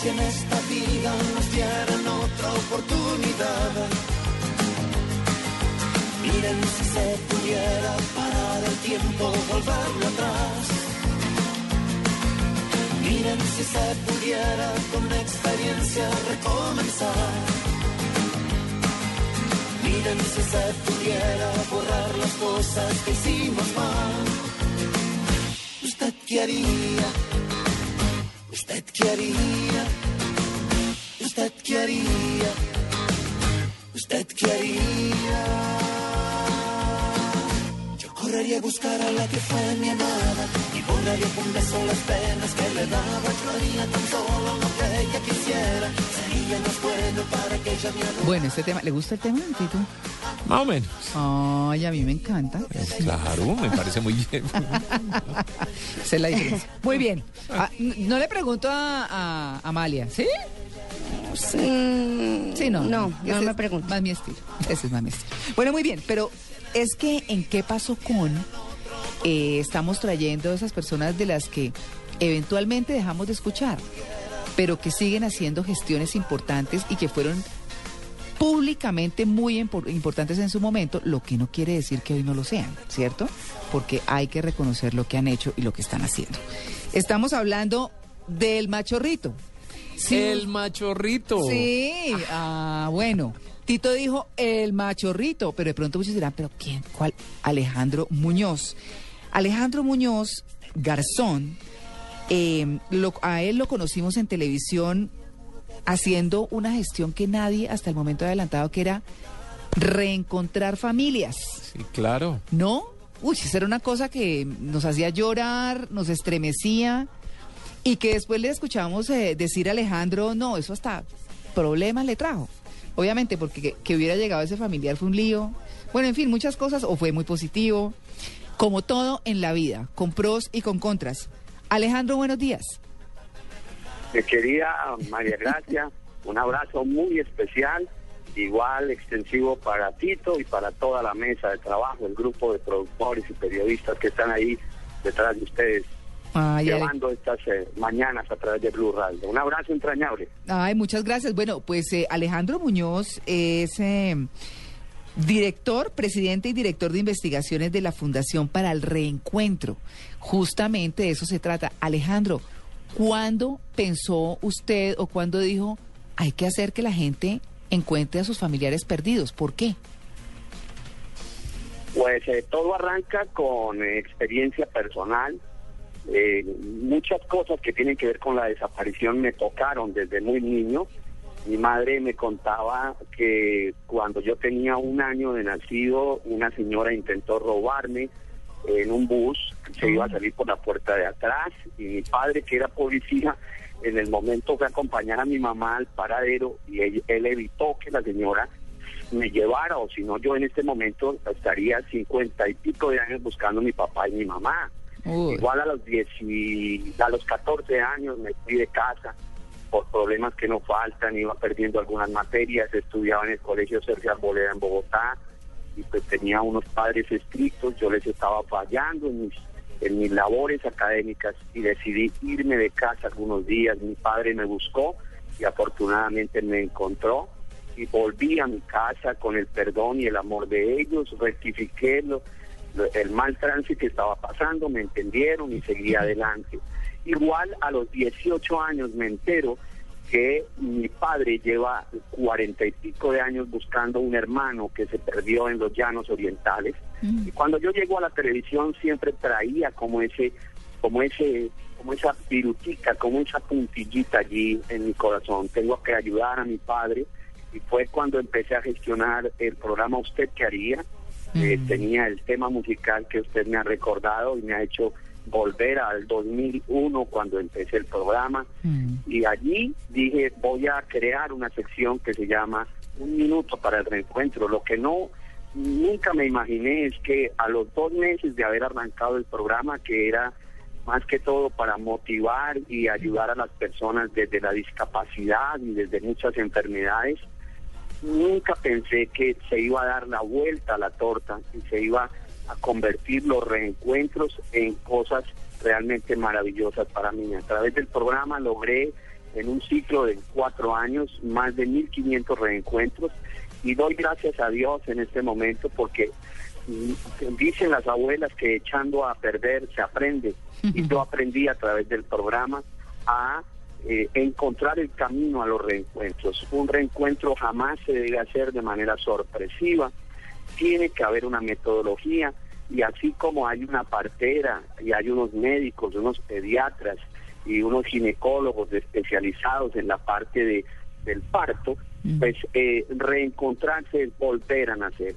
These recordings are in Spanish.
Si en esta vida nos dieran otra oportunidad. Miren si se pudiera parar el tiempo, volverlo atrás. Miren si se pudiera con experiencia recomenzar. Miren si se pudiera borrar las cosas que hicimos mal. ¿Usted qué haría? ¿Usted qué haría? ¿Usted qué haría? ¿Usted qué haría? Yo correría a buscar a la que fue mi amada y borraría con beso las penas que le daba. Yo haría tan solo lo que ella quisiera. Sería bueno este tema, ¿le gusta el tema, Tito? Más o menos. Ay, a mí me encanta. Claro, me parece muy bien. Esa es la diferencia. Muy bien. Ah, no le pregunto a, a Amalia, ¿sí? Mm, Sí, no. No, Ese no es me pregunto. Más mi estilo. Ese es más mi estilo. Bueno, muy bien, pero es que en qué pasó con eh, estamos trayendo a esas personas de las que eventualmente dejamos de escuchar, pero que siguen haciendo gestiones importantes y que fueron públicamente muy impor- importantes en su momento, lo que no quiere decir que hoy no lo sean, ¿cierto? Porque hay que reconocer lo que han hecho y lo que están haciendo. Estamos hablando del machorrito. Sí, El machorrito. Sí, ah, bueno. Tito dijo el machorrito, pero de pronto muchos dirán, ¿pero quién? ¿Cuál? Alejandro Muñoz. Alejandro Muñoz Garzón, eh, lo- a él lo conocimos en televisión haciendo una gestión que nadie hasta el momento ha adelantado, que era reencontrar familias. Sí, claro. ¿No? Uy, esa era una cosa que nos hacía llorar, nos estremecía y que después le escuchábamos eh, decir a Alejandro, no, eso hasta problemas le trajo. Obviamente, porque que, que hubiera llegado ese familiar fue un lío. Bueno, en fin, muchas cosas, o fue muy positivo. Como todo en la vida, con pros y con contras. Alejandro, buenos días. Mi querida María Gracia, un abrazo muy especial, igual extensivo para Tito y para toda la mesa de trabajo, el grupo de productores y periodistas que están ahí detrás de ustedes, Ay, llevando estas eh, mañanas a través de Blue Radio. Un abrazo entrañable. Ay, muchas gracias. Bueno, pues eh, Alejandro Muñoz es eh, director, presidente y director de investigaciones de la Fundación para el Reencuentro. Justamente de eso se trata. Alejandro, ¿cuándo pensó usted o cuándo dijo hay que hacer que la gente encuentre a sus familiares perdidos? ¿Por qué? Pues eh, todo arranca con eh, experiencia personal. Eh, muchas cosas que tienen que ver con la desaparición me tocaron desde muy niño. Mi madre me contaba que cuando yo tenía un año de nacido, una señora intentó robarme en un bus, se iba a salir por la puerta de atrás y mi padre, que era policía, en el momento fue a acompañar a mi mamá al paradero y él, él evitó que la señora me llevara o si no yo en este momento estaría cincuenta y pico de años buscando a mi papá y mi mamá. Uy. Igual a los 10 y a los 14 años me fui de casa por problemas que no faltan, iba perdiendo algunas materias, estudiaba en el colegio Sergio Arboleda en Bogotá y pues tenía unos padres estrictos, yo les estaba fallando en mis, en mis labores académicas y decidí irme de casa algunos días. Mi padre me buscó y afortunadamente me encontró y volví a mi casa con el perdón y el amor de ellos, rectifiqué lo- lo- el mal trance que estaba pasando, me entendieron y seguí adelante. Igual a los 18 años me entero que mi padre lleva cuarenta y pico de años buscando un hermano que se perdió en los llanos orientales. Y cuando yo llego a la televisión siempre traía como ese, como ese como esa virutica, como esa puntillita allí en mi corazón. Tengo que ayudar a mi padre y fue cuando empecé a gestionar el programa Usted qué haría. Eh, tenía el tema musical que usted me ha recordado y me ha hecho volver al 2001 cuando empecé el programa Mm. y allí dije voy a crear una sección que se llama Un minuto para el reencuentro. Lo que no nunca me imaginé es que a los dos meses de haber arrancado el programa que era más que todo para motivar y ayudar a las personas desde la discapacidad y desde muchas enfermedades, nunca pensé que se iba a dar la vuelta a la torta y se iba a convertir los reencuentros en cosas realmente maravillosas para mí. A través del programa logré en un ciclo de cuatro años más de 1.500 reencuentros y doy gracias a Dios en este momento porque mm, dicen las abuelas que echando a perder se aprende y yo aprendí a través del programa a eh, encontrar el camino a los reencuentros. Un reencuentro jamás se debe hacer de manera sorpresiva, tiene que haber una metodología y así como hay una partera y hay unos médicos, unos pediatras y unos ginecólogos especializados en la parte de, del parto, pues eh, reencontrarse es volver a nacer.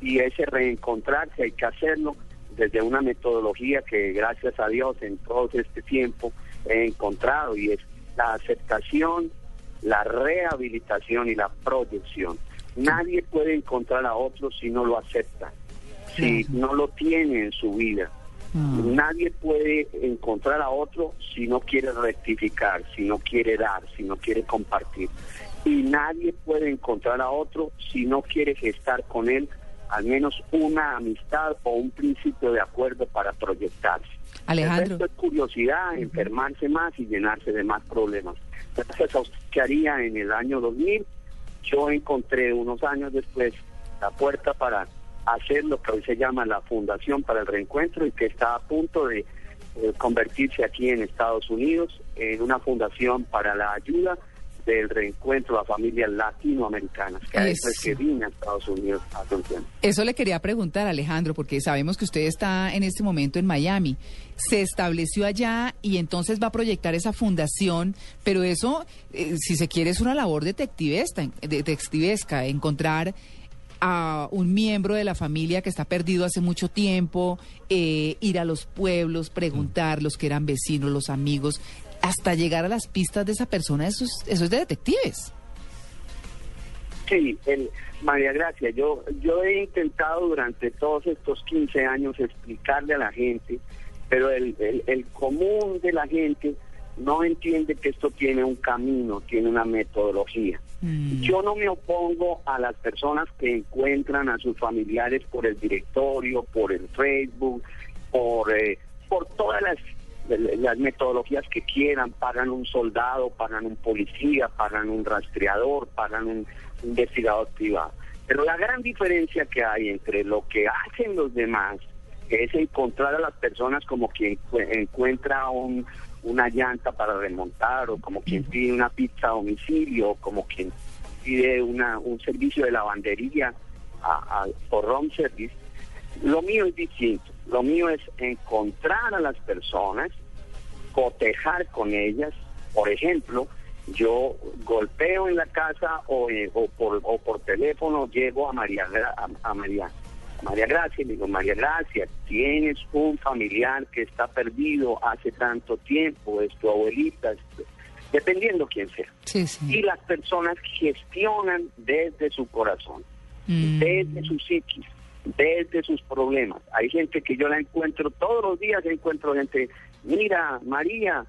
Y ese reencontrarse hay que hacerlo desde una metodología que gracias a Dios en todo este tiempo he encontrado y es la aceptación, la rehabilitación y la proyección. Nadie puede encontrar a otro si no lo acepta, si no lo tiene en su vida. Nadie puede encontrar a otro si no quiere rectificar, si no quiere dar, si no quiere compartir. Y nadie puede encontrar a otro si no quiere gestar con él al menos una amistad o un principio de acuerdo para proyectarse. Alejandro. El resto es curiosidad, enfermarse más y llenarse de más problemas. Gracias a usted que haría en el año 2000, yo encontré unos años después la puerta para hacer lo que hoy se llama la Fundación para el Reencuentro y que está a punto de eh, convertirse aquí en Estados Unidos en una fundación para la ayuda del reencuentro a familias latinoamericanas, que a vine a Estados Unidos hace un tiempo. Eso le quería preguntar, Alejandro, porque sabemos que usted está en este momento en Miami. Se estableció allá y entonces va a proyectar esa fundación, pero eso, eh, si se quiere, es una labor detectivesca, detectivesca encontrar a un miembro de la familia que está perdido hace mucho tiempo, eh, ir a los pueblos, preguntar los que eran vecinos, los amigos, hasta llegar a las pistas de esa persona, eso es, eso es de detectives. Sí, el, María Gracia, yo, yo he intentado durante todos estos 15 años explicarle a la gente, pero el, el, el común de la gente no entiende que esto tiene un camino, tiene una metodología. Yo no me opongo a las personas que encuentran a sus familiares por el directorio, por el Facebook, por, eh, por todas las, las metodologías que quieran. Pagan un soldado, pagan un policía, pagan un rastreador, pagan un investigador privado. Pero la gran diferencia que hay entre lo que hacen los demás, es encontrar a las personas como quien encu- encuentra un, una llanta para remontar, o como quien pide una pizza a domicilio, o como quien pide una, un servicio de lavandería a, a- por room service. Lo mío es distinto. Lo mío es encontrar a las personas, cotejar con ellas. Por ejemplo, yo golpeo en la casa o, eh, o por, o por teléfono llego a María, a, a María, a María Gracia y le digo, María Gracia, tienes un familiar que está perdido hace tanto tiempo, es tu abuelita, es- dependiendo quién sea. Sí, sí. Y las personas gestionan desde su corazón, Mm. desde su psiquis, desde sus problemas. Hay gente que yo la encuentro todos los días, encuentro gente, mira, María,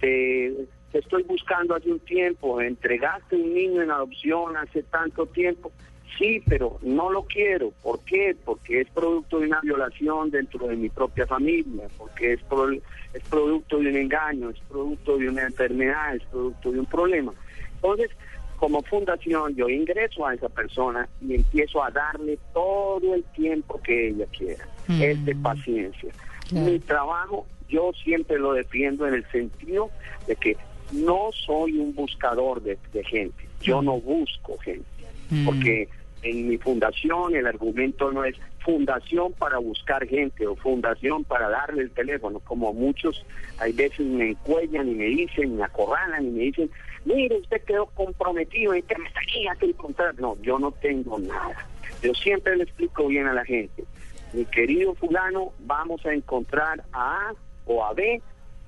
te, te estoy buscando hace un tiempo, entregaste un niño en adopción hace tanto tiempo. Sí, pero no lo quiero. ¿Por qué? Porque es producto de una violación dentro de mi propia familia, porque es, pro- es producto de un engaño, es producto de una enfermedad, es producto de un problema. Entonces, como fundación, yo ingreso a esa persona y empiezo a darle todo el tiempo que ella quiera. Mm. Es de paciencia. Mi trabajo, yo siempre lo defiendo en el sentido de que no soy un buscador de, de gente. Yo no busco gente Mm. porque en mi fundación el argumento no es fundación para buscar gente o fundación para darle el teléfono, como muchos hay veces me encuellan y me dicen, me acorralan y me dicen, mire, usted quedó comprometido en que me tenía que encontrar. No, yo no tengo nada. Yo siempre le explico bien a la gente, mi querido fulano, vamos a encontrar A o a B,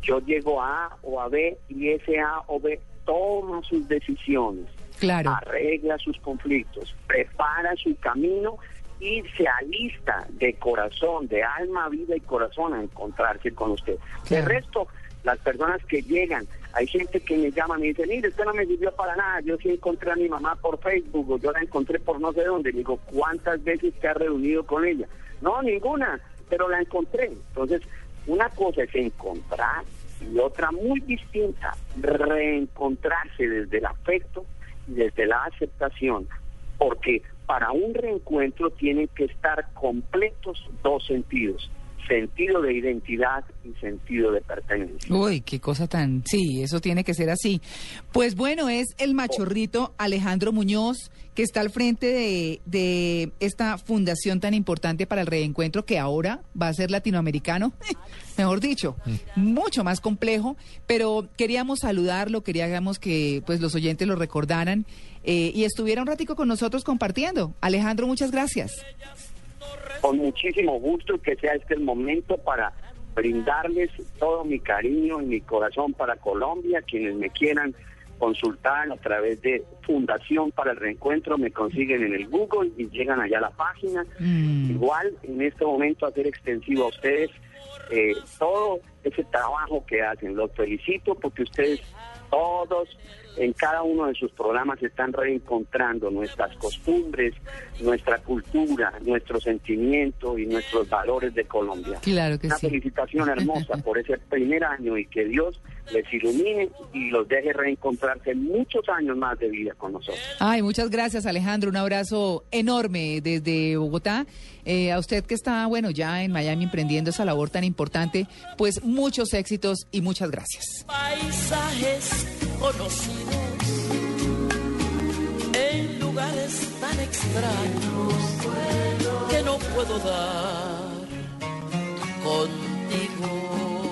yo llego a A o a B y ese A o B toma sus decisiones Claro. arregla sus conflictos, prepara su camino y se alista de corazón, de alma, vida y corazón a encontrarse con usted. Claro. El resto, las personas que llegan, hay gente que me llama y me dice, mire, usted no me sirvió para nada, yo sí encontré a mi mamá por Facebook o yo la encontré por no sé dónde. Le digo, ¿cuántas veces te has reunido con ella? No, ninguna, pero la encontré. Entonces, una cosa es encontrar y otra muy distinta, reencontrarse desde el afecto y desde la aceptación, porque para un reencuentro tienen que estar completos dos sentidos, sentido de identidad y sentido de pertenencia. Uy, qué cosa tan... Sí, eso tiene que ser así. Pues bueno, es el machorrito Alejandro Muñoz, que está al frente de, de esta fundación tan importante para el reencuentro que ahora va a ser latinoamericano, mejor dicho, mucho más complejo, pero queríamos saludarlo, queríamos que pues los oyentes lo recordaran eh, y estuviera un ratico con nosotros compartiendo. Alejandro, muchas gracias. Con muchísimo gusto y que sea este el momento para brindarles todo mi cariño y mi corazón para Colombia, quienes me quieran consultar a través de Fundación para el Reencuentro, me consiguen en el Google y llegan allá a la página. Mm. Igual en este momento hacer extensivo a ustedes eh, todo ese trabajo que hacen. Los felicito porque ustedes todos en cada uno de sus programas están reencontrando nuestras costumbres, nuestra cultura, nuestro sentimiento y nuestros valores de Colombia. Claro que Una sí. felicitación hermosa por ese primer año y que Dios les ilumine y los deje reencontrarse muchos años más de vida con nosotros. Ay, muchas gracias Alejandro, un abrazo enorme desde Bogotá. Eh, a usted que está, bueno, ya en Miami emprendiendo esa labor tan importante, pues muchos éxitos y muchas gracias. paisajes conocidos en lugares tan extraños que no puedo dar contigo.